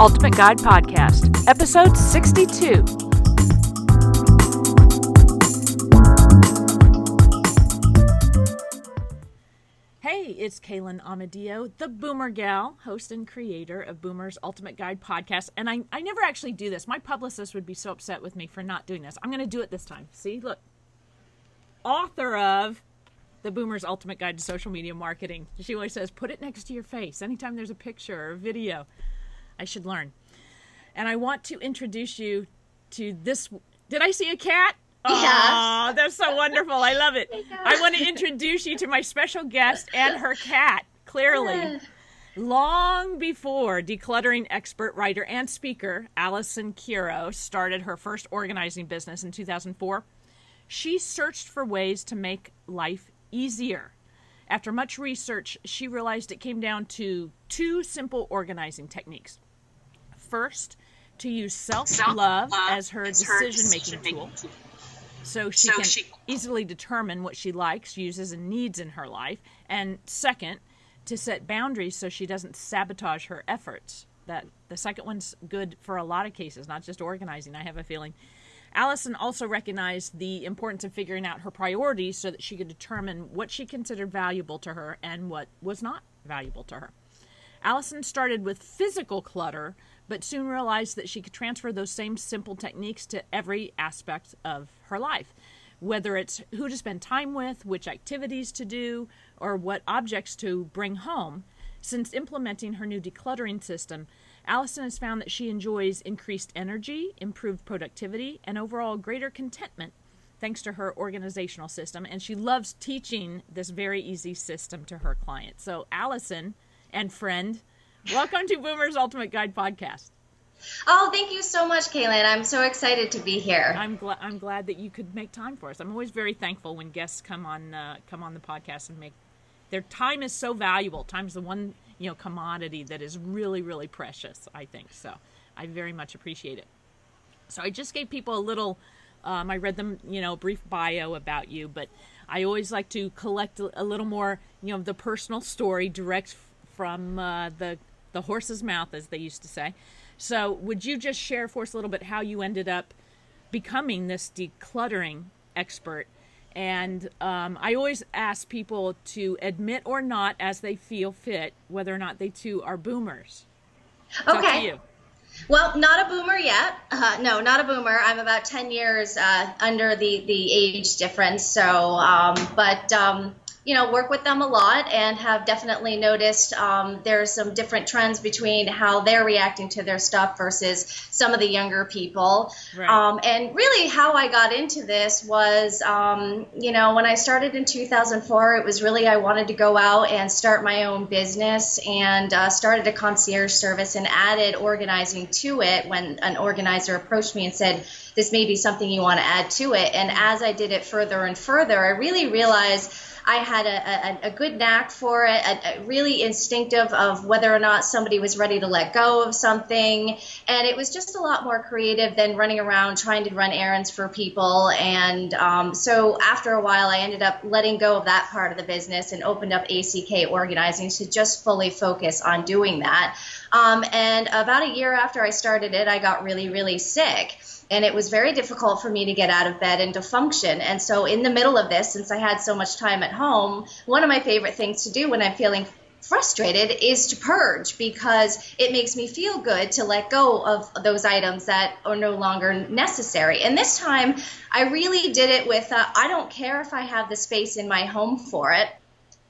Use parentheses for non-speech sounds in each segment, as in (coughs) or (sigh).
Ultimate Guide Podcast, Episode 62. Hey, it's Kaylin Amadio, the Boomer Gal, host and creator of Boomer's Ultimate Guide Podcast. And I, I never actually do this. My publicist would be so upset with me for not doing this. I'm going to do it this time. See, look. Author of the Boomer's Ultimate Guide to Social Media Marketing. She always says, put it next to your face anytime there's a picture or a video. I should learn. And I want to introduce you to this. Did I see a cat? Yeah. Oh, that's so wonderful. I love it. (laughs) I want to introduce you to my special guest and her cat, clearly. Long before decluttering expert, writer, and speaker, Alison Kero started her first organizing business in 2004, she searched for ways to make life easier. After much research, she realized it came down to two simple organizing techniques. First, to use self love as her decision making tool so she So can she- easily determine what she likes, uses, and needs in her life. And second, to set boundaries so she doesn't sabotage her efforts. That the second one's good for a lot of cases, not just organizing. I have a feeling. Alison also recognized the importance of figuring out her priorities so that she could determine what she considered valuable to her and what was not valuable to her. Alison started with physical clutter, but soon realized that she could transfer those same simple techniques to every aspect of her life. Whether it's who to spend time with, which activities to do, or what objects to bring home, since implementing her new decluttering system, Alison has found that she enjoys increased energy, improved productivity, and overall greater contentment thanks to her organizational system. And she loves teaching this very easy system to her clients. So, Alison and friend, welcome to Boomer's Ultimate Guide podcast. Oh, thank you so much, Kaylin. I'm so excited to be here. I'm glad I'm glad that you could make time for us. I'm always very thankful when guests come on uh, come on the podcast and make their time is so valuable. Time's the one you know commodity that is really really precious. I think so. I very much appreciate it. So I just gave people a little. Um, I read them, you know, brief bio about you, but I always like to collect a little more, you know, the personal story direct from uh, the the horse's mouth, as they used to say. So, would you just share for us a little bit how you ended up becoming this decluttering expert? And um, I always ask people to admit or not, as they feel fit, whether or not they too are boomers. It's up to okay. you. Well, not a boomer yet. Uh, no, not a boomer. I'm about 10 years uh, under the, the age difference. So, um, but, um, you know, work with them a lot and have definitely noticed um, there's some different trends between how they're reacting to their stuff versus some of the younger people. Right. Um, and really, how I got into this was, um, you know, when I started in 2004, it was really I wanted to go out and start my own business and uh, started a concierge service and added organizing to it when an organizer approached me and said, This may be something you want to add to it. And as I did it further and further, I really realized. I had a, a, a good knack for it, a, really instinctive of whether or not somebody was ready to let go of something. And it was just a lot more creative than running around trying to run errands for people. And um, so after a while, I ended up letting go of that part of the business and opened up ACK Organizing to just fully focus on doing that. Um, and about a year after I started it, I got really, really sick and it was very difficult for me to get out of bed and to function. And so, in the middle of this, since I had so much time at home, one of my favorite things to do when I'm feeling frustrated is to purge because it makes me feel good to let go of those items that are no longer necessary. And this time, I really did it with uh, I don't care if I have the space in my home for it.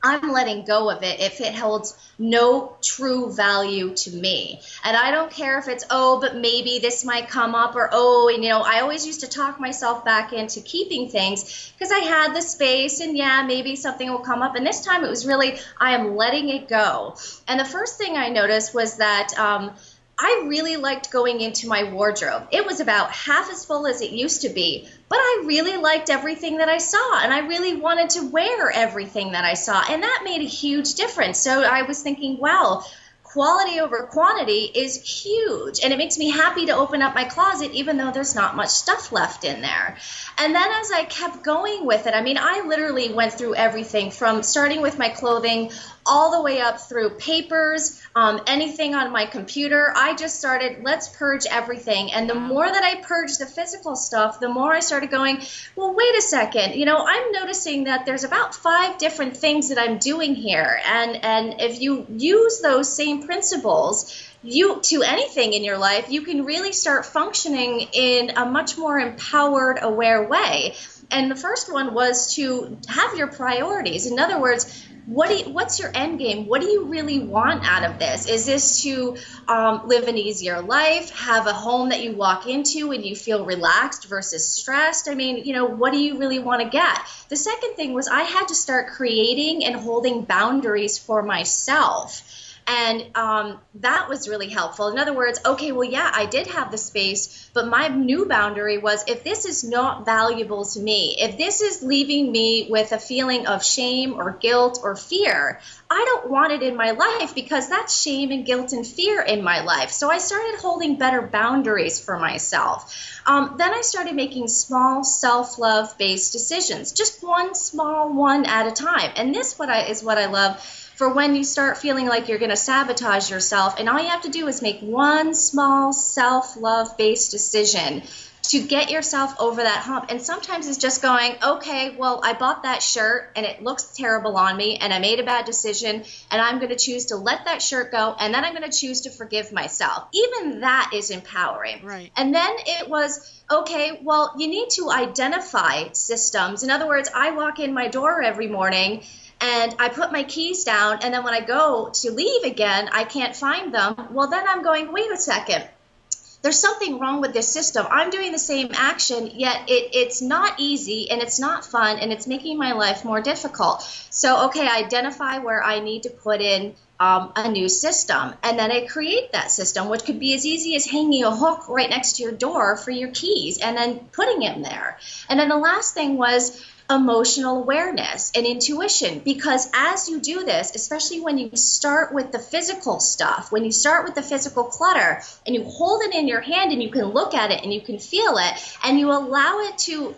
I'm letting go of it if it holds no true value to me. And I don't care if it's, oh, but maybe this might come up, or oh, and you know, I always used to talk myself back into keeping things because I had the space, and yeah, maybe something will come up. And this time it was really, I am letting it go. And the first thing I noticed was that, um, I really liked going into my wardrobe. It was about half as full as it used to be, but I really liked everything that I saw and I really wanted to wear everything that I saw. And that made a huge difference. So I was thinking, wow, quality over quantity is huge and it makes me happy to open up my closet even though there's not much stuff left in there and then as i kept going with it i mean i literally went through everything from starting with my clothing all the way up through papers um, anything on my computer. I just started let's purge everything. And the more that i purged the physical stuff the more i started going well wait a second. You know i'm noticing that there's about five different things that i'm doing here. And and if you use those same principles you to anything in your life you can really start functioning in a much more empowered aware way. And the first one was to have your priorities. In other words what do you, what's your end game? What do you really want out of this? Is this to um, live an easier life, have a home that you walk into and you feel relaxed versus stressed? I mean, you know, what do you really want to get? The second thing was I had to start creating and holding boundaries for myself and um, that was really helpful. In other words, okay, well, yeah, I did have the space, but my new boundary was if this is not valuable to me, if this is leaving me with a feeling of shame or guilt or fear, I don't want it in my life because that's shame and guilt and fear in my life. So I started holding better boundaries for myself. Um, then I started making small self love based decisions, just one small one at a time. And this what I, is what I love for when you start feeling like you're going to sabotage yourself. And all you have to do is make one small self love based decision to get yourself over that hump. And sometimes it's just going, okay, well, I bought that shirt and it looks terrible on me and I made a bad decision and I'm going to choose to let that shirt go and then I'm going to choose to forgive myself. Even that is empowering. Right. And then it was, okay, well, you need to identify systems. In other words, I walk in my door every morning and I put my keys down, and then when I go to leave again, I can't find them. Well, then I'm going, wait a second. There's something wrong with this system. I'm doing the same action, yet it, it's not easy and it's not fun and it's making my life more difficult. So, okay, identify where I need to put in um, a new system. And then I create that system, which could be as easy as hanging a hook right next to your door for your keys and then putting them there. And then the last thing was emotional awareness and intuition because as you do this, especially when you start with the physical stuff, when you start with the physical clutter and you hold it in your hand and you can look at it and you can feel it and you allow it to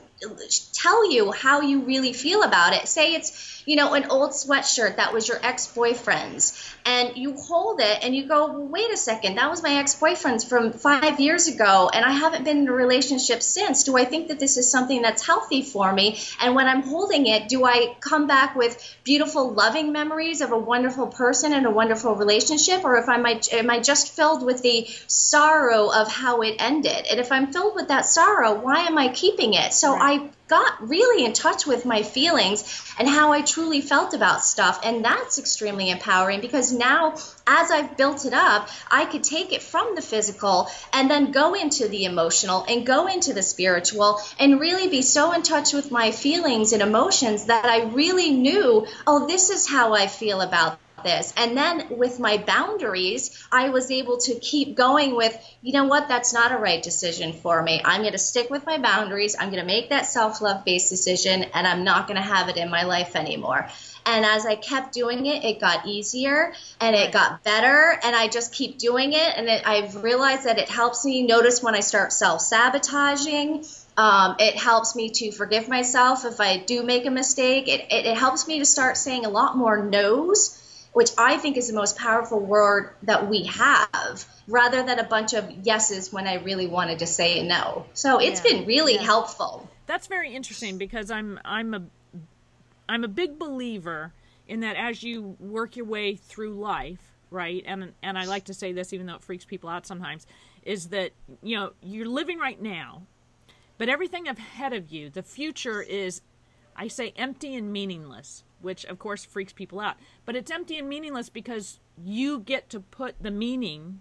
tell you how you really feel about it. Say it's, you know, an old sweatshirt that was your ex-boyfriend's and you hold it and you go, well, wait a second, that was my ex-boyfriend's from five years ago and I haven't been in a relationship since. Do I think that this is something that's healthy for me? And when I'm holding it, do I come back with beautiful, loving memories of a wonderful person and a wonderful relationship? Or if I'm, am I just filled with the sorrow of how it ended? And if I'm filled with that sorrow, why am I keeping it? So right. I got really in touch with my feelings and how I truly felt about stuff. And that's extremely empowering because now, as I've built it up, I could take it from the physical and then go into the emotional and go into the spiritual and really be so in touch with my feelings and emotions that I really knew, oh, this is how I feel about this. And then with my boundaries, I was able to keep going with, you know what, that's not a right decision for me. I'm going to stick with my boundaries. I'm going to make that self love based decision, and I'm not going to have it in my life anymore. And as I kept doing it, it got easier and it got better. And I just keep doing it. And it, I've realized that it helps me notice when I start self sabotaging. Um, it helps me to forgive myself if I do make a mistake. It, it, it helps me to start saying a lot more no's which I think is the most powerful word that we have, rather than a bunch of yeses when I really wanted to say no. So it's yeah. been really yeah. helpful. That's very interesting because I'm I'm a I'm a big believer in that as you work your way through life, right? And and I like to say this even though it freaks people out sometimes, is that you know, you're living right now, but everything ahead of you, the future is I say empty and meaningless which of course freaks people out. But it's empty and meaningless because you get to put the meaning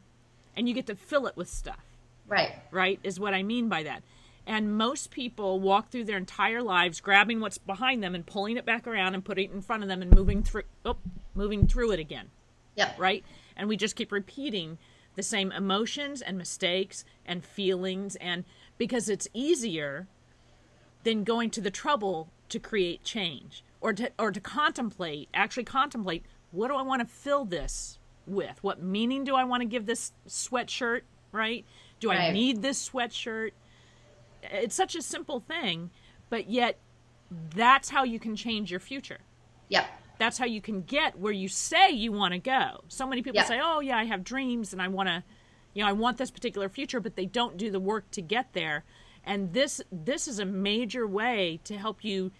and you get to fill it with stuff. Right. Right, is what I mean by that. And most people walk through their entire lives grabbing what's behind them and pulling it back around and putting it in front of them and moving through oh, moving through it again. Yep. Right? And we just keep repeating the same emotions and mistakes and feelings and because it's easier than going to the trouble to create change or to or to contemplate, actually contemplate, what do I want to fill this with? What meaning do I want to give this sweatshirt, right? Do I need this sweatshirt? It's such a simple thing, but yet that's how you can change your future. Yep. That's how you can get where you say you want to go. So many people Yeah. say, "Oh, yeah, I have dreams and I want to, you know, I want this particular future," but they don't do the work to get there. And this this is a major way to help you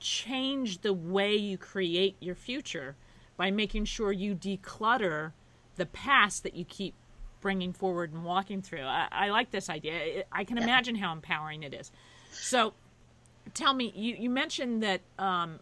change the way you create your future by making sure you declutter the past that you keep bringing forward and walking through. I, I like this idea. I- can Yeah. imagine how empowering it is. So, tell me, you, you mentioned that um,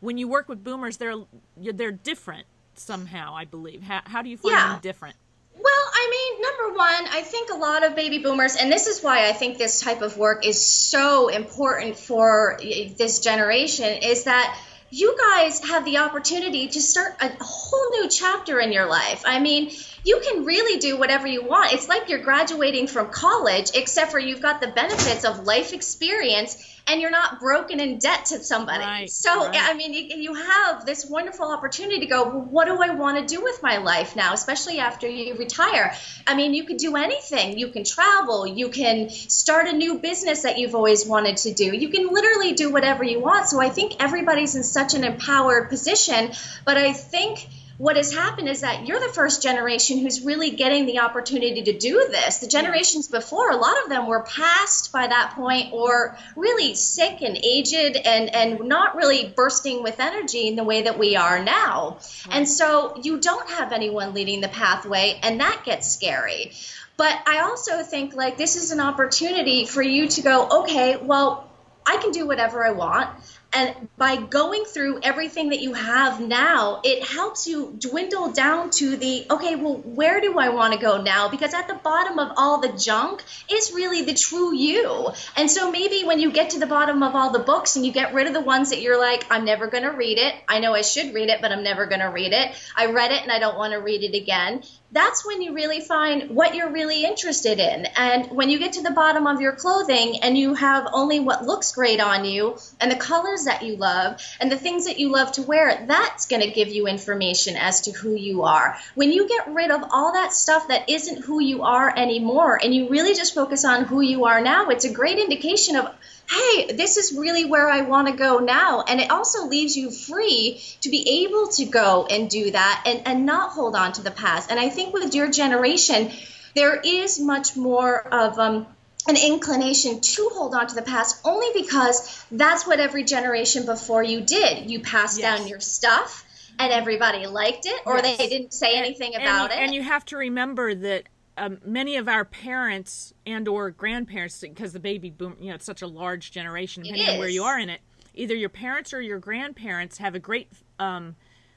when you work with boomers, they're they're different somehow. I believe. How, how do you find Yeah. them different? Well, I mean, number one, I think a lot of baby boomers, and this is why I think this type of work is so important for eh, this generation, is that you guys have the opportunity to start a whole new chapter in your life. I mean, you can really do whatever you want. It's like you're graduating from college, except for you've got the benefits of life experience and you're not broken in debt to somebody. Right, so, right. I mean, you, you have this wonderful opportunity to go, well, what do I want to do with my life now, especially after you retire? I mean, you can do anything. You can travel. You can start a new business that you've always wanted to do. You can literally do whatever you want. So I think everybody's in such an empowered position. But I think what has happened is that you're the first generation who's really getting the opportunity to do this. The generations before, a lot of them were past by that point or really sick and aged and, and not really bursting with energy in the way that we are now. And so you don't have anyone leading the pathway, and that gets scary. But I also think like this is an opportunity for you to go, okay, well, I can do whatever I want. And by going through everything that you have now, it helps you dwindle down to the okay, well, where do I want to go now? Because at the bottom of all the junk is really the true you. And so maybe when you get to the bottom of all the books and you get rid of the ones that you're like, I'm never going to read it. I know I should read it, but I'm never going to read it. I read it and I don't want to read it again that's when you really find what you're really interested in. And when you get to the bottom of your clothing and you have only what looks great on you and the colors that you love and the things that you love to wear, that's going to give you information as to who you are. When you get rid of all that stuff that isn't who you are anymore and you really just focus on who you are now, it's a great indication of hey, this is really where I want to go now. And it also leaves you free to be able to go and do that and, and not hold on to the past. And I think with your generation, there is much more of um, an inclination to hold on to the past only because that's what every generation before you did. You passed Yes. down your stuff. And everybody liked it, or Yes. they didn't say anything about and, it. And you have to remember that um, many of our parents and or grandparents, because the baby boom, you know, it's such a large generation, depending on where you are in it. Either your parents or your grandparents have a great um,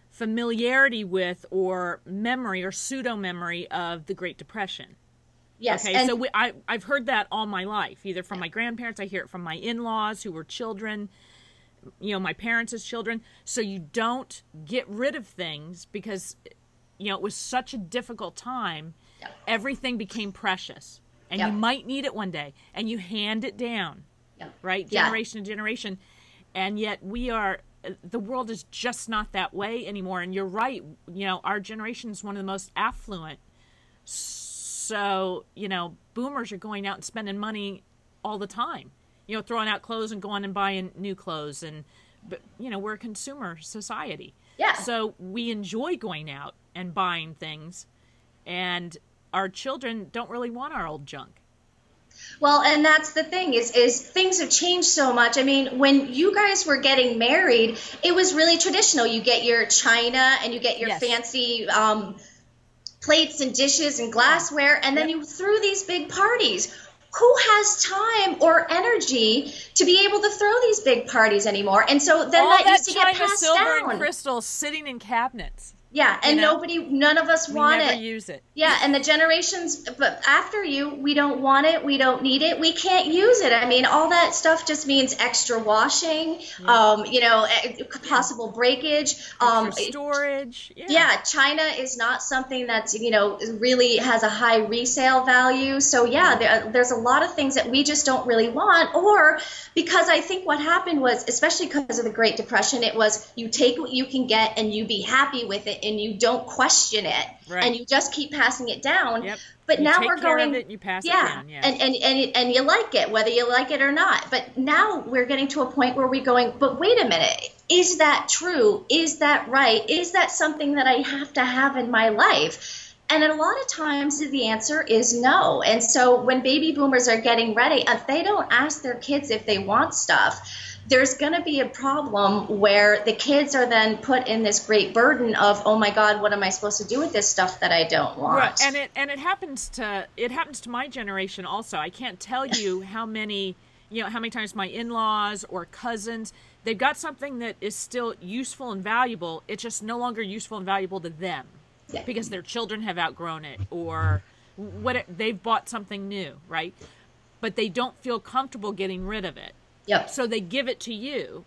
familiarity with or memory or pseudo memory of the Great Depression. yes, Okay, so we, I, I've heard that all my life, either from my grandparents, I hear it from my in laws who were children, you know, my parents as children. So you don't get rid of things because, you know, it was such a difficult time. Yeah. Everything became precious. And Yeah. you might need it one day. And you hand it down, Yeah. right? Yeah. Generation to generation. And yet we are, the world is just not that way anymore. And you're right. You know, our generation is one of the most affluent so, you know, boomers are going out and spending money all the time. You know, throwing out clothes and going and buying new clothes and but you know, we're a consumer society. Yeah. So we enjoy going out and buying things and our children don't really want our old junk. Well, and that's the thing is is things have changed so much. I mean, when you guys were getting married, it was really traditional. You get your china and you get your Yes. fancy um, plates and dishes and glassware, and then Yep. you threw these big parties. Who has time or energy to be able to throw these big parties anymore? And so then all that, that used to get china, passed silver, down. and crystal sitting in cabinets. Yeah, and you know? nobody, none of us We want never it. use it. Yeah, and the generations, but after you, we don't want it, we don't need it, we can't use it. I mean, all that stuff just means extra washing, um, you know, eh, possible breakage. Um, storage. Yeah. yeah, China is not something that's you know really has a high resale value. So yeah, there, there's a lot of things that we just don't really want, or because I think what happened was, especially because of the Great Depression, it was you take what you can get and you be happy with it it and you don't question it Right. and you just keep passing it down. Yep. But You now we're going it, you pass it yeah, down, yeah. And, and and and you like it whether you like it or not. But now we're getting to a point where we're going, but wait a minute. Is that true? Is that right? Is that something that I have to have in my life? And a lot of times the answer is no. And so when baby boomers are getting ready, if they don't ask their kids if they want stuff, there's going to be a problem where the kids are then put in this great burden of, oh my God, what am I supposed to do with this stuff that I don't want? Right, and it and it happens to it happens to my generation also. I can't tell you how many you know how many times my in-laws or cousins they've got something that is still useful and valuable. It's just no longer useful and valuable to them Yeah. because their children have outgrown it or what it, they've bought something new, right? But they don't feel comfortable getting rid of it. Yep. So they give it to you,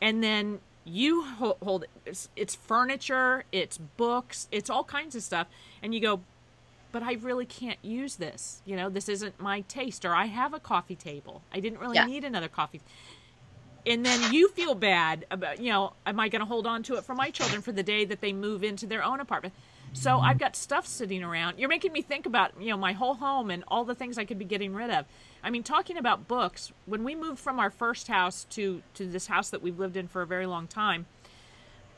and then you ho- hold it. It's, it's furniture, it's books, it's all kinds of stuff, and you go, but I really can't use this. You know, this isn't my taste, or I have a coffee table. I didn't really Yeah. need another coffee. And then you feel bad about, you know, am I going to hold on to it for my children for the day that they move into their own apartment? So I've got stuff sitting around. You're making me think about, you know, my whole home and all the things I could be getting rid of. I mean, talking about books, when we moved from our first house to to this house that we've lived in for a very long time,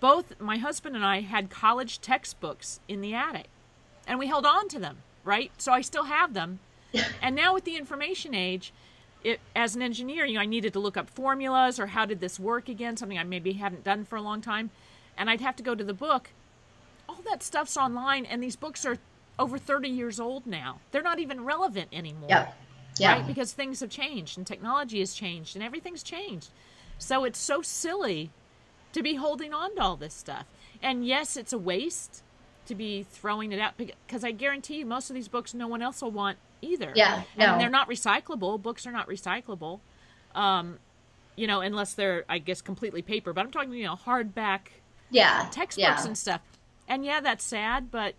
both my husband and I had college textbooks in the attic. And we held on to them, right? So I still have them. (laughs) and now with the information age, it, as an engineer, you know, I needed to look up formulas or how did this work again, something I maybe haven't done for a long time. And I'd have to go to the book. All that stuff's online, and these books are over 30 years old now. They're not even relevant anymore. Yep. Yeah. Right? Because things have changed and technology has changed and everything's changed. So it's so silly to be holding on to all this stuff. And yes, it's a waste to be throwing it out because I guarantee you most of these books no one else will want either. Yeah, no. And they're not recyclable. Books are not recyclable. Um, you know, unless they're I guess completely paper, but I'm talking, you know, hardback Yeah. textbooks yeah. and stuff. And yeah, that's sad, but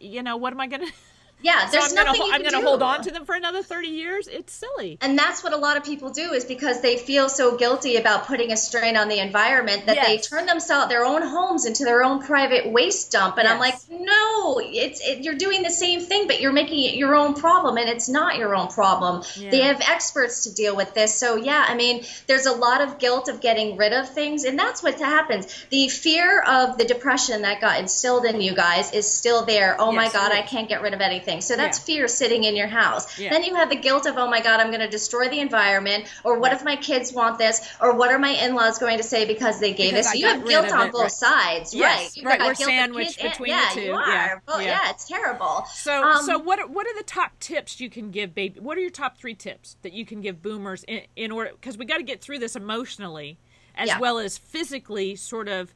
you know, what am I going (laughs) to Yeah, so there's I'm gonna nothing you I'm can gonna do. hold on to them for another 30 years. It's silly. And that's what a lot of people do is because they feel so guilty about putting a strain on the environment that they turn themselves their own homes into their own private waste dump. And I'm like, Yes. No, it's it, you're doing the same thing, but you're making it your own problem, and it's not your own problem. Yeah. They have experts to deal with this. So yeah, I mean, there's a lot of guilt of getting rid of things, and that's what happens. The fear of the depression that got instilled in you guys is still there. Oh my God, I can't get rid of anything. So that's Yeah. fear sitting in your house. Yeah. Then you have the guilt of, oh my God, I'm going to destroy the environment, or what if my kids want this, or what are my in-laws going to say because they gave Because this? I you have guilt on it, both right. sides, Yes, right? You've right, got we're guilt sandwiched and- between yeah, the two, You yeah, Well, yeah. yeah. it's terrible. So Um, so what are, what are the top tips you can give baby? What are your top 3 tips that you can give boomers in, in order cuz we got to get through this emotionally as Yeah. well as physically sort of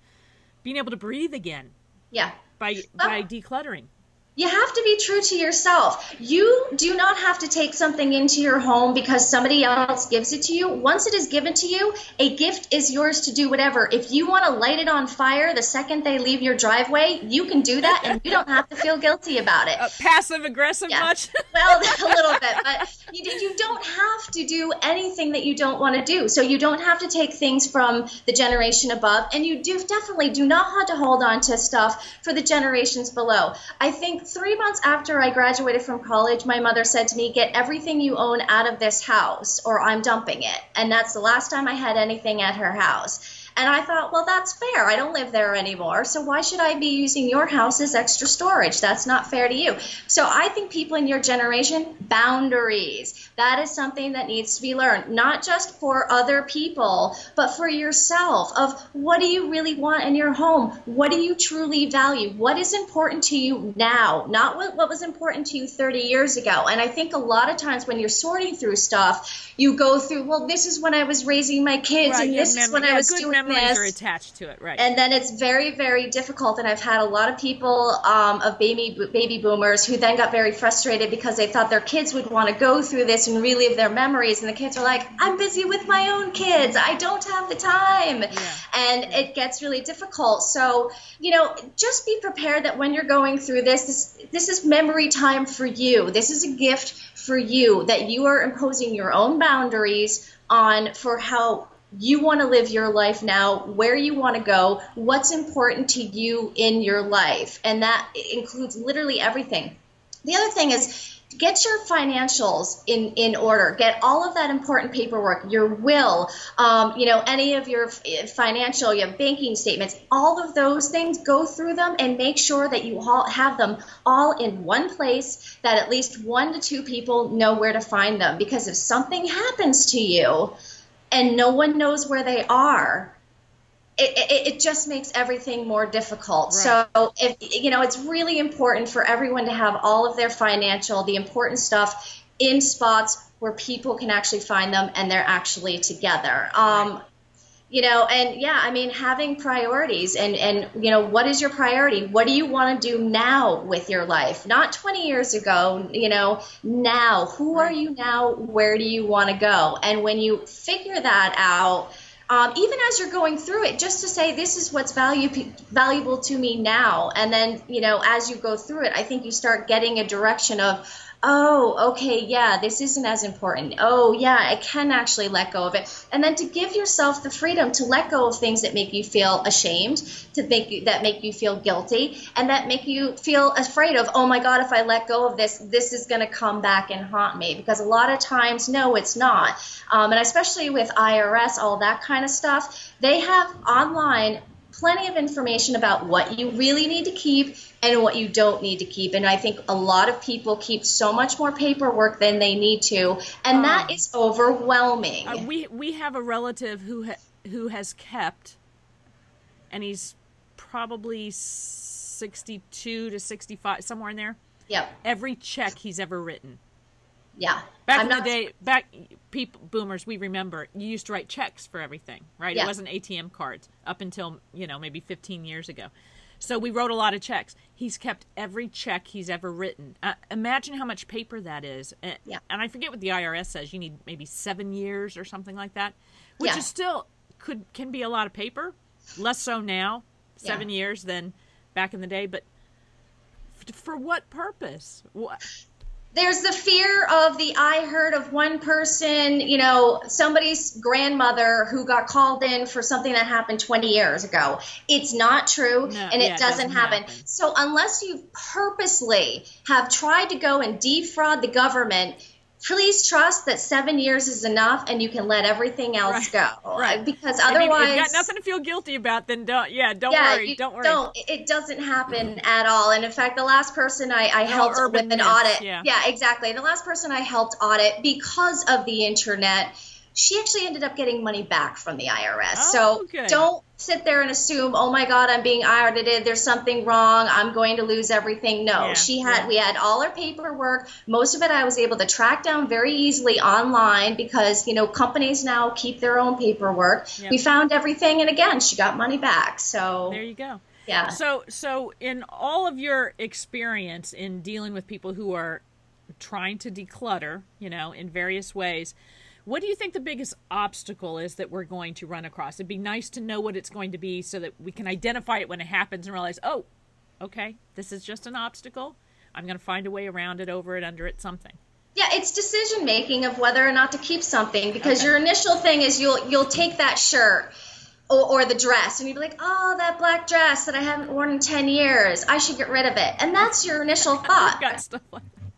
being able to breathe again yeah. by by decluttering. You have to be true to yourself. You do not have to take something into your home because somebody else gives it to you. Once it is given to you, a gift is yours to do whatever. If you want to light it on fire the second they leave your driveway, you can do that and you don't have to feel guilty about it. (laughs) Uh, passive aggressive Yeah. much? (laughs) well, (laughs) a little bit, but you, you don't have to do anything that you don't want to do. So you don't have to take things from the generation above, and you do definitely do not have to hold on to stuff for the generations below. I think three months after I graduated from college, my mother said to me, "Get everything you own out of this house, or I'm dumping it." And that's the last time I had anything at her house. And I thought, well, that's fair. I don't live there anymore. So why should I be using your house as extra storage? That's not fair to you. So I think people in your generation, boundaries. That is something that needs to be learned, not just for other people, but for yourself of what do you really want in your home? What do you truly value? What is important to you now? Not what, what was important to you 30 years ago. And I think a lot of times when you're sorting through stuff, you go through, well, this is when I was raising my kids, and this is when yeah, I was doing memories are attached to it, right? and then it's very very difficult and i've had a lot of people um, of baby baby boomers who then got very frustrated because they thought their kids would want to go through this and relive their memories and the kids are like i'm busy with my own kids. I don't have the time. And it gets really difficult. So you know just be prepared that when you're going through this this this is memory time for you. This is a gift for you that you are imposing your own boundaries on for how you want to live your life now, where you want to go, what's important to you in your life. And that includes literally everything. The other thing is, get your financials in in order get all of that important paperwork your will um, you know any of your financial your banking statements all of those things go through them and make sure that you all have them all in one place that at least one to two people know where to find them because if something happens to you and no one knows where they are it, it, it, just makes everything more difficult. Right. So, if you know, it's really important for everyone to have all of their financial, the important stuff in spots where people can actually find them and they're actually together. Um, right. You know, and yeah, I mean, having priorities and and you know, what is your priority? What do you want to do now with your life? Not 20 years ago. You know, now. Who are you now? Where do you want to go? And when you figure that out um, even as you're going through it, just to say this is what's value, valuable to me now, and then you know as you go through it, I think you start getting a direction of oh, okay, yeah, this isn't as important. Oh, yeah, I can actually let go of it. And then to give yourself the freedom to let go of things that make you feel ashamed, to think that make you feel guilty, and that make you feel afraid of, oh my God, if I let go of this, this is going to come back and haunt me. Because a lot of times, no, it's not. Um, and especially with IRS, all that kind of stuff, they have online plenty of information about what you really need to keep and what you don't need to keep. And I think a lot of people keep so much more paperwork than they need to, and um, that is overwhelming. Uh, we we have a relative who ha- who has kept, and he's probably sixty-two to sixty-five, somewhere in there. Yep. Every check he's ever written. Yeah. Back I'm in not... the day, back people boomers, we remember you used to write checks for everything, right? Yeah. It wasn't ATM cards up until you know maybe 15 years ago. So we wrote a lot of checks. He's kept every check he's ever written. Uh, imagine how much paper that is. And, yeah. and I forget what the IRS says. You need maybe seven years or something like that, which yeah. is still could can be a lot of paper. Less so now, seven yeah. years than back in the day. But for what purpose? What? There's the fear of the I heard of one person, you know, somebody's grandmother who got called in for something that happened 20 years ago. It's not true no, and it yeah, doesn't, doesn't happen. happen. So unless you purposely have tried to go and defraud the government, please trust that seven years is enough and you can let everything else right. go. (laughs) Right. Because otherwise. If you've got nothing to feel guilty about, then don't, yeah, don't yeah, worry. Don't worry. Don't. It doesn't happen at all. And in fact, the last person I, I helped with an myths, audit. Yeah. yeah, exactly. The last person I helped audit because of the internet she actually ended up getting money back from the IRS. Oh, so don't sit there and assume, oh my God, I'm being audited. There's something wrong. I'm going to lose everything. No, yeah, she had, yeah. we had all our paperwork. Most of it I was able to track down very easily online because, you know, companies now keep their own paperwork. Yep. We found everything. And again, she got money back. So there you go. Yeah. So, so in all of your experience in dealing with people who are trying to declutter, you know, in various ways, what do you think the biggest obstacle is that we're going to run across? It'd be nice to know what it's going to be so that we can identify it when it happens and realize, oh, okay, this is just an obstacle. I'm going to find a way around it, over it, under it, something. Yeah, it's decision making of whether or not to keep something because okay. your initial thing is you'll you'll take that shirt or, or, the dress and you'd be like, oh, that black dress that I haven't worn in 10 years, I should get rid of it. And that's your initial (laughs) thought.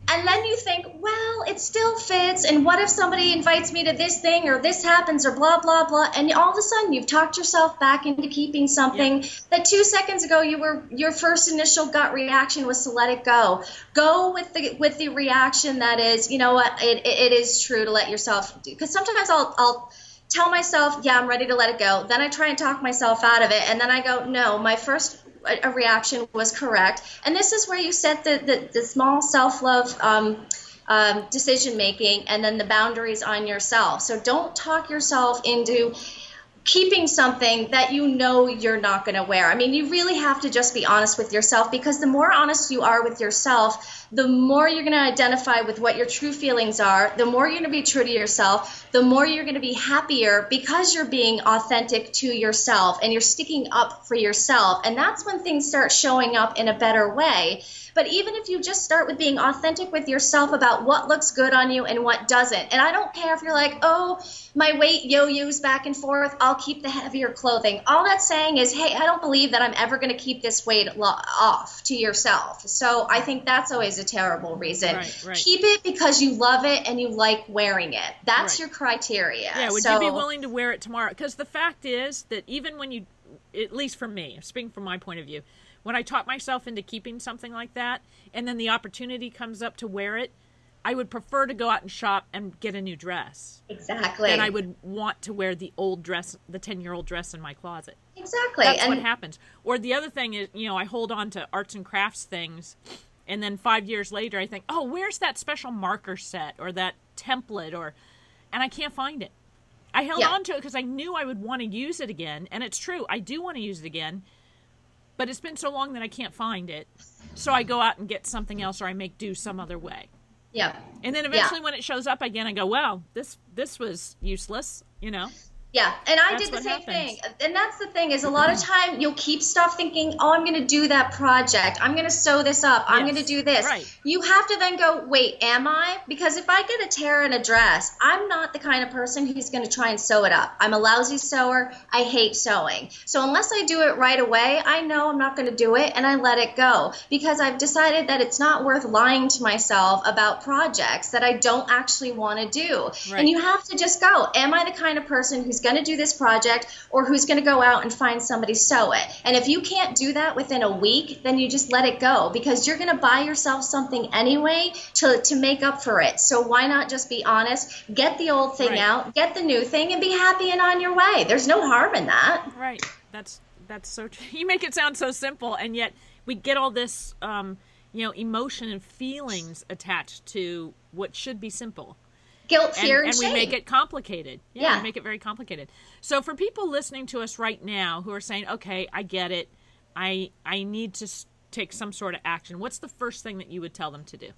Got stuff like and then you think, well, it still fits. And what if somebody invites me to this thing or this happens or blah, blah, blah. And all of a sudden you've talked yourself back into keeping something yep. that two seconds ago you were, your first initial gut reaction was to let it go. Go with the, with the reaction that is, you know what, it, it is true to let yourself do. Because sometimes I'll, I'll, tell myself, yeah, I'm ready to let it go. Then I try and talk myself out of it. And then I go, no, my first a reaction was correct. And this is where you set the, the, the small self love um, um, decision making and then the boundaries on yourself. So don't talk yourself into keeping something that you know you're not going to wear. I mean, you really have to just be honest with yourself because the more honest you are with yourself, the more you're going to identify with what your true feelings are, the more you're going to be true to yourself, the more you're going to be happier because you're being authentic to yourself and you're sticking up for yourself. And that's when things start showing up in a better way. But even if you just start with being authentic with yourself about what looks good on you and what doesn't, and I don't care if you're like, oh, my weight yo yo's back and forth, I'll keep the heavier clothing. All that's saying is, hey, I don't believe that I'm ever going to keep this weight off to yourself. So I think that's always a terrible reason. Right, right. Keep it because you love it and you like wearing it. That's Right. your criteria. Yeah, would so, you be willing to wear it tomorrow? Because the fact is that even when you, at least for me, speaking from my point of view, when I talk myself into keeping something like that, and then the opportunity comes up to wear it, I would prefer to go out and shop and get a new dress Exactly. And I would want to wear the old dress, the ten-year-old dress in my closet. Exactly. That's and what happens. Or the other thing is, you know, I hold on to arts and crafts things, and then five years later, I think, oh, where's that special marker set or that template, or, and I can't find it. I held Yeah. on to it because I knew I would want to use it again, and it's true, I do want to use it again, but it's been so long that I can't find it. So I go out and get something else, or I make do some other way. yeah. And then eventually, when it shows up again, I go, "Well, this this was useless," you know. Yeah, and I That's did the same happens. thing. And that's the thing is a lot of time you'll keep stuff thinking, "Oh, I'm going to do that project. I'm going to sew this up. I'm Yes, going to do this." right. You have to then go, "Wait, am I?" Because if I get a tear in a dress, I'm not the kind of person who's going to try and sew it up. I'm a lousy sewer. I hate sewing. So unless I do it right away, I know I'm not going to do it and I let it go because I've decided that it's not worth lying to myself about projects that I don't actually want to do. Right. And you have to just go, am I the kind of person who's going to do this project or who's going to go out and find somebody sew it? And if you can't do that within a week, then you just let it go because you're going to buy yourself something anyway to, to make up for it. So why not just be honest, get the old thing Right. out, get the new thing, and be happy and on your way? There's no harm in that. Right. That's that's so true. (laughs) You make it sound so simple, and yet we get all this, um, you know, emotion and feelings attached to what should be simple, Guilt, and, fear, and, and we make it complicated. Yeah, Yeah. we make it very complicated. So for people listening to us right now who are saying, "Okay, I get it. I I need to take some sort of action." What's the first thing that you would tell them to do?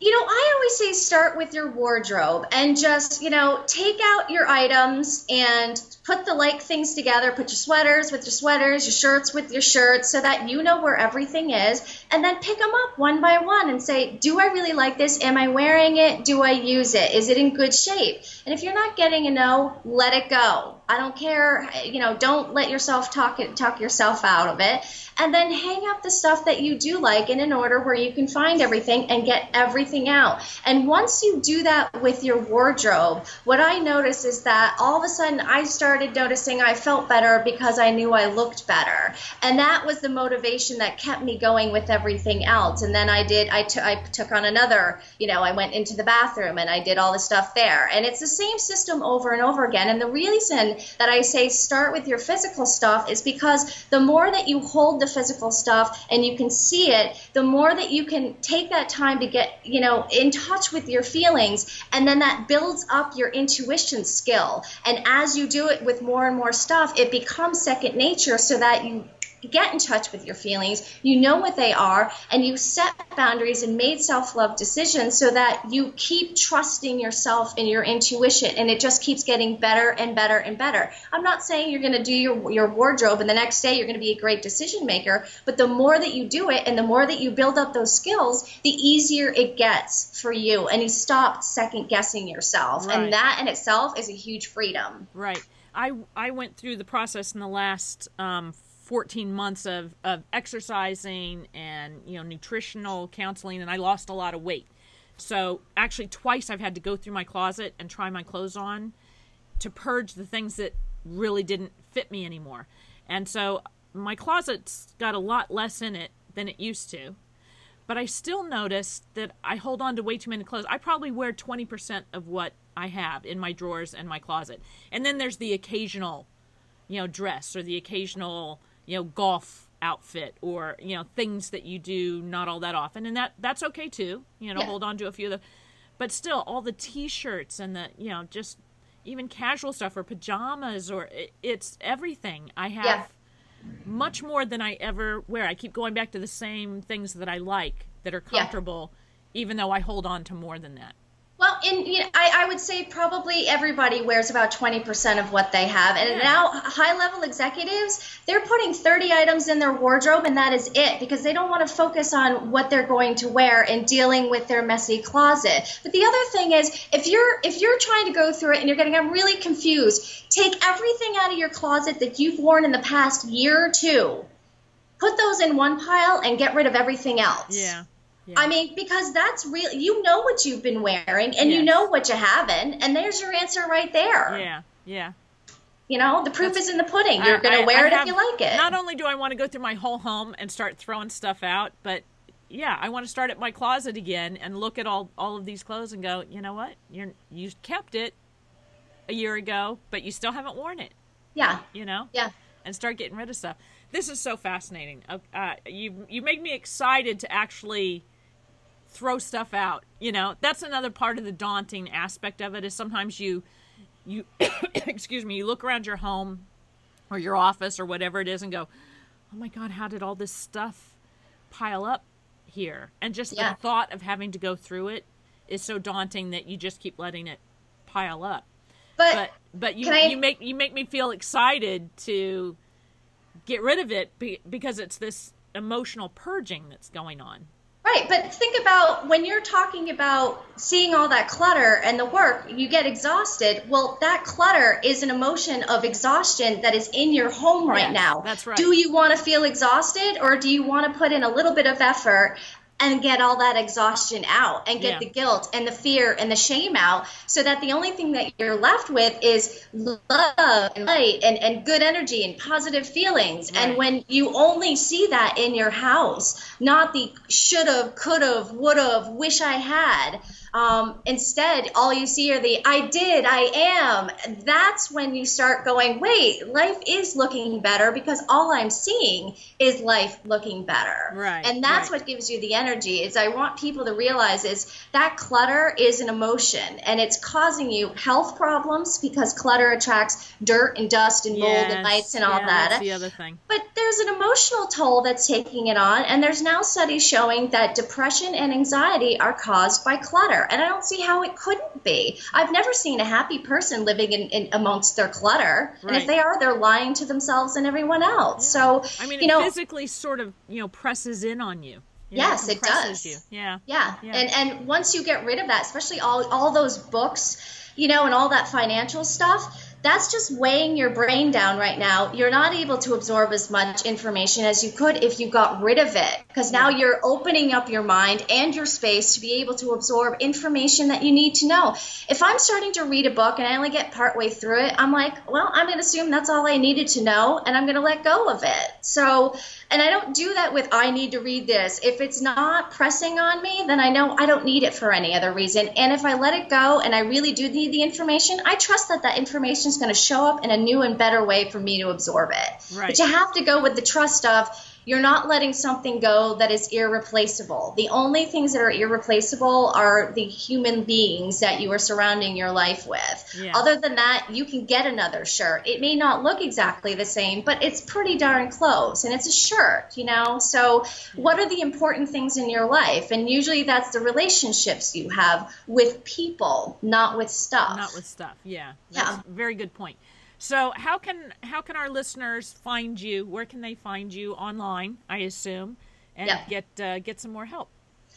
You know, I always say start with your wardrobe and just, you know, take out your items and put the like things together. Put your sweaters with your sweaters, your shirts with your shirts, so that you know where everything is. And then pick them up one by one and say, do I really like this? Am I wearing it? Do I use it? Is it in good shape? And if you're not getting a no, let it go. I don't care, you know, don't let yourself talk it, talk yourself out of it. And then hang up the stuff that you do like in an order where you can find everything and get everything out. And once you do that with your wardrobe, what I noticed is that all of a sudden I started noticing I felt better because I knew I looked better. And that was the motivation that kept me going with everything else. And then I did, I took I took on another, you know, I went into the bathroom and I did all the stuff there. And it's the same system over and over again. And the reason that I say start with your physical stuff is because the more that you hold the physical stuff and you can see it, the more that you can take that time to get, you know, in touch with your feelings. And then that builds up your intuition skill. And as you do it with more and more stuff, it becomes second nature so that you get in touch with your feelings, you know what they are, and you set boundaries and made self love decisions so that you keep trusting yourself and your intuition, and it just keeps getting better and better and better. I'm not saying you're going to do your, your wardrobe and the next day you're going to be a great decision maker, but the more that you do it and the more that you build up those skills, the easier it gets for you, and you stop second guessing yourself. Right. And that in itself is a huge freedom. Right. I I went through the process in the last um, 14 months of, of exercising and you know nutritional counseling, and I lost a lot of weight. So actually, twice I've had to go through my closet and try my clothes on to purge the things that really didn't fit me anymore. And so my closet's got a lot less in it than it used to. But I still notice that I hold on to way too many clothes. I probably wear 20% of what I have in my drawers and my closet. And then there's the occasional, you know, dress or the occasional, you know, golf outfit or, you know, things that you do not all that often. And that that's okay too. You know, Yeah. hold on to a few of the but still all the t-shirts and the, you know, just even casual stuff or pajamas or it, it's everything. I have Yeah. much more than I ever wear. I keep going back to the same things that I like that are Yeah. comfortable, even though I hold on to more than that. Well, in you know, I, I would say probably everybody wears about 20% of what they have. And Yeah. now high level executives, they're putting 30 items in their wardrobe and that is it because they don't want to focus on what they're going to wear and dealing with their messy closet. But the other thing is if you're if you're trying to go through it and you're getting I'm really confused, take everything out of your closet that you've worn in the past year or two. Put those in one pile and get rid of everything else. Yeah. Yeah. I mean, because that's real. You know what you've been wearing, and you know what you haven't, and there's your answer right there. yeah. Yeah. You know, the proof That's- is in the pudding. You're going to wear I it have- if you like it. Not only do I want to go through my whole home and start throwing stuff out, but yeah, I want to start at my closet again and look at all all of these clothes and go, you know what? You're you kept it a year ago, but you still haven't worn it. yeah, You know? yeah. and start getting rid of stuff. This is so fascinating. Uh, uh, you you make me excited to actually throw stuff out. You know, that's another part of the daunting aspect of it. Is sometimes you you (coughs) excuse me, you look around your home or your office or whatever it is and go, "Oh my God, how did all this stuff pile up here?" And just Yeah. the thought of having to go through it is so daunting that you just keep letting it pile up But, but but you I- you make you make me feel excited to get rid of it be, because it's this emotional purging that's going on. Right, but think about when you're talking about seeing all that clutter and the work, you get exhausted. Well, that clutter is an emotion of exhaustion that is in your home right Yes, now. that's right. Do you want to feel exhausted, or do you want to put in a little bit of effort? And get all that exhaustion out and get Yeah. the guilt and the fear and the shame out so that the only thing that you're left with is love and light and, and good energy and positive feelings. Right. And when you only see that in your house, not the should've, could've, would've, wish I had, um, instead, all you see are the I did, I am. That's when you start going, wait, life is looking better because all I'm seeing is life looking better. Right, And that's right. what gives you the energy. Is I want people to realize is that clutter is an emotion and it's causing you health problems because clutter attracts dirt and dust and mold and Yes, lights and all yeah, that. That's the other thing. But there's an emotional toll that's taking it on, and there's now studies showing that depression and anxiety are caused by clutter. And I don't see how it couldn't be. I've never seen a happy person living in, in amongst their clutter, and if they are, they're lying to themselves and everyone else. So I mean, you it know, physically sort of you know presses in on you. you know, Yes, it compresses does. You. Yeah. Yeah. Yeah. And and once you get rid of that, especially all all those books, you know, and all that financial stuff, that's just weighing your brain down right now. You're not able to absorb as much information as you could if you got rid of it because now you're opening up your mind and your space to be able to absorb information that you need to know. If I'm starting to read a book and I only get partway through it, I'm like, well, I'm going to assume that's all I needed to know and I'm going to let go of it. So, and I don't do that with I need to read this. If it's not pressing on me, then I know I don't need it for any other reason. And if I let it go and I really do need the information, I trust that that information is going to show up in a new and better way for me to absorb it. Right. But you have to go with the trust of you're not letting something go that is irreplaceable. The only things that are irreplaceable are the human beings that you are surrounding your life with. Yeah. Other than that, you can get another shirt. It may not look exactly the same, but it's pretty darn close and it's a shirt, you know? So, what are the important things in your life? And usually that's the relationships you have with people, not with stuff. Not with stuff. Yeah. Yeah. That's a very good point. So how can how can our listeners find you? Where can they find you online? I assume, and Yeah. get uh, get some more help.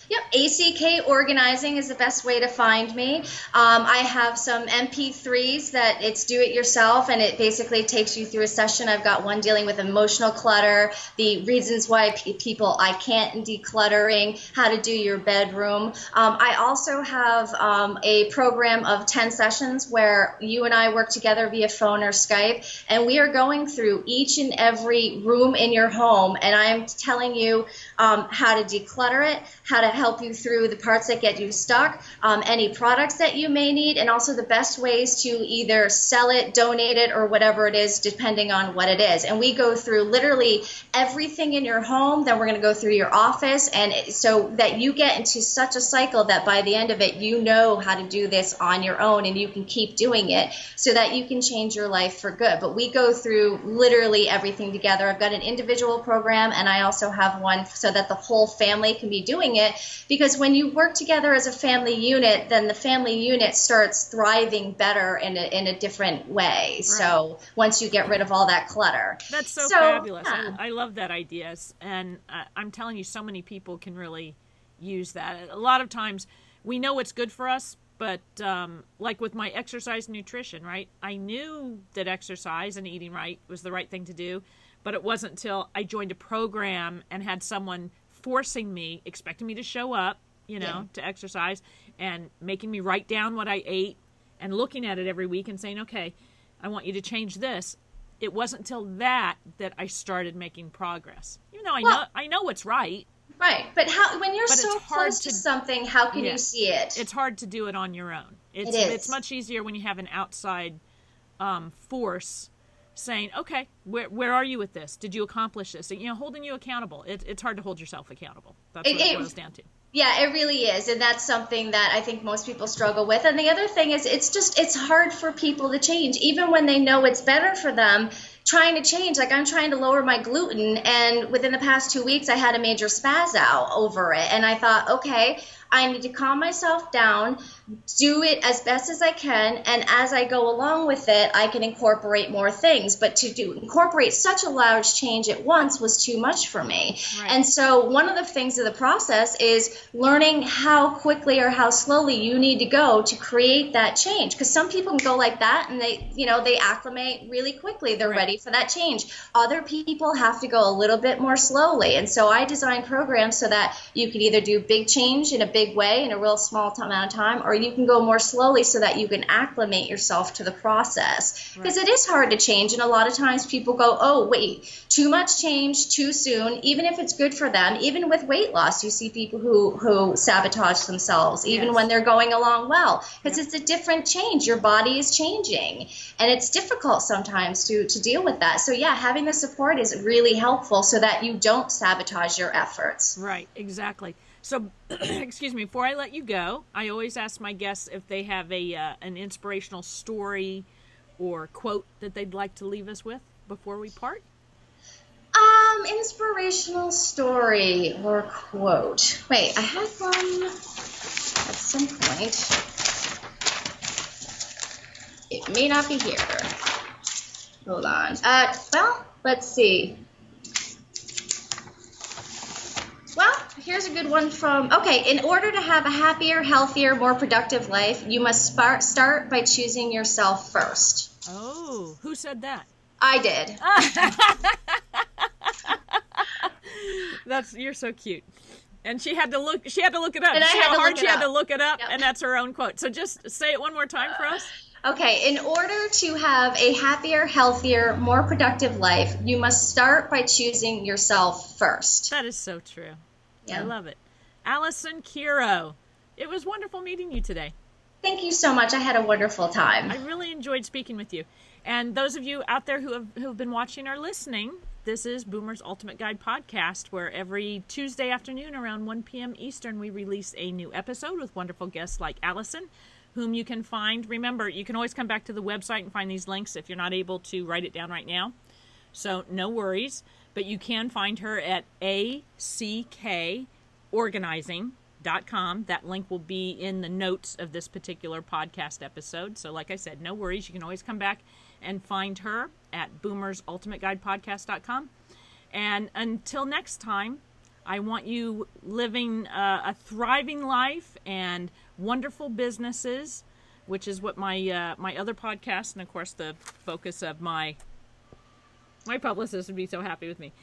Yep, ACK Organizing is the best way to find me. Um, I have some MP3s that it's do it yourself, and it basically takes you through a session. I've got one dealing with emotional clutter, the reasons why pe- people I can't decluttering, how to do your bedroom. Um, I also have um, a program of 10 sessions where you and I work together via phone or Skype, and we are going through each and every room in your home, and I'm telling you um, how to declutter it, how to help you through the parts that get you stuck, um, any products that you may need, and also the best ways to either sell it, donate it, or whatever it is, depending on what it is. And we go through literally everything in your home. Then we're going to go through your office, and it, so that you get into such a cycle that by the end of it, you know how to do this on your own, and you can keep doing it, so that you can change your life for good. But we go through literally everything together. I've got an individual program, and I also have one so that the whole family can be doing it. Because when you work together as a family unit, then the family unit starts thriving better in a, in a different way. Right. So once you get rid of all that clutter. That's so, so fabulous. Yeah. I, I, love that idea. And uh, I'm telling you, so many people can really use that. A lot of times we know what's good for us, but um, like with my exercise nutrition, right? I knew that exercise and eating right was the right thing to do, but it wasn't until I joined a program and had someone forcing me, expecting me to show up, you know, yeah. to exercise and making me write down what I ate and looking at it every week and saying, okay, I want you to change this. It wasn't until that that I started making progress. Even though I well, know I know what's right. Right, but how when you're but so close to, to, something, how can yeah, you see it? It's hard to do it on your own. It's it is. it's much easier when you have an outside um, force saying, "Okay, where where are you with this? Did you accomplish this?" You know, holding you accountable. It, it's hard to hold yourself accountable. That's what it, it boils down to. Yeah, it really is. And that's something that I think most people struggle with. And the other thing is it's just it's hard for people to change even when they know it's better for them trying to change. Like I'm trying to lower my gluten, and within the past two weeks, I had a major spaz out over it. And I thought, okay, I need to calm myself down, do it as best as I can, and as I go along with it, I can incorporate more things. But to do incorporate such a large change at once was too much for me. Right. And so one of the things of the process is learning how quickly or how slowly you need to go to create that change. Because some people can go like that and they, you know, they acclimate really quickly. They're right. ready for that change. Other people have to go a little bit more slowly. And so I design programs so that you can either do big change in a big way in a real small amount of time, or you can go more slowly so that you can acclimate yourself to the process. Because right. it is hard to change, and a lot of times people go, oh, wait, too much change too soon, even if it's good for them. Even with weight loss, you see people who, who sabotage themselves, even yes. when they're going along well, because yep. it's a different change. Your body is changing, and it's difficult sometimes to, to deal with that. So, yeah, having the support is really helpful so that you don't sabotage your efforts. Right, exactly. So, (clears throat) excuse me, before I let you go, I always ask my guests if they have a uh, an inspirational story or quote that they'd like to leave us with before we part. Um, inspirational story or quote. Wait, I had one at some point. It may not be here. Hold on. Uh, well, let's see. Well, here's a good one from. Okay, in order to have a happier, healthier, more productive life, you must start start by choosing yourself first. Oh, who said that? I did. (laughs) that's you're so cute. And she had to look. She had to look it up. And See how hard she had to look it up, yep. and that's her own quote. So just say it one more time for us. Okay, in order to have a happier, healthier, more productive life, you must start by choosing yourself first. That is so true. Yeah. I love it. Alison Kero, it was wonderful meeting you today. Thank you so much. I had a wonderful time. I really enjoyed speaking with you. And those of you out there who have, who have been watching or listening, this is Boomer's Ultimate Guide podcast, where every Tuesday afternoon around 1 p.m. Eastern, we release a new episode with wonderful guests like Alison, whom you can find. Remember, you can always come back to the website and find these links if you're not able to write it down right now. So, no worries but you can find her at ackorganizing.com. That link will be in the notes of this particular podcast episode. So, like I said, no worries. You can always come back and find her at boomersultimateguidepodcast.com. And until next time, I want you living uh, a thriving life and wonderful businesses, which is what my uh, my other podcast and of course the focus of my my publicist would be so happy with me.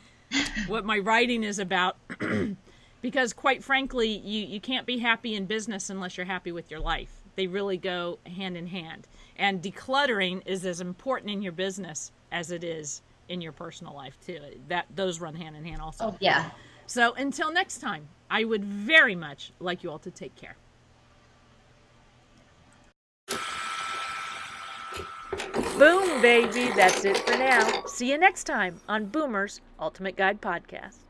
what my writing is about. (clears throat) because quite frankly, you, you can't be happy in business unless you're happy with your life. They really go hand in hand. And decluttering is as important in your business as it is in your personal life too. That those run hand in hand also. Oh yeah. So until next time, I would very much like you all to take care. Boom, baby. That's it for now. See you next time on Boomer's Ultimate Guide Podcast.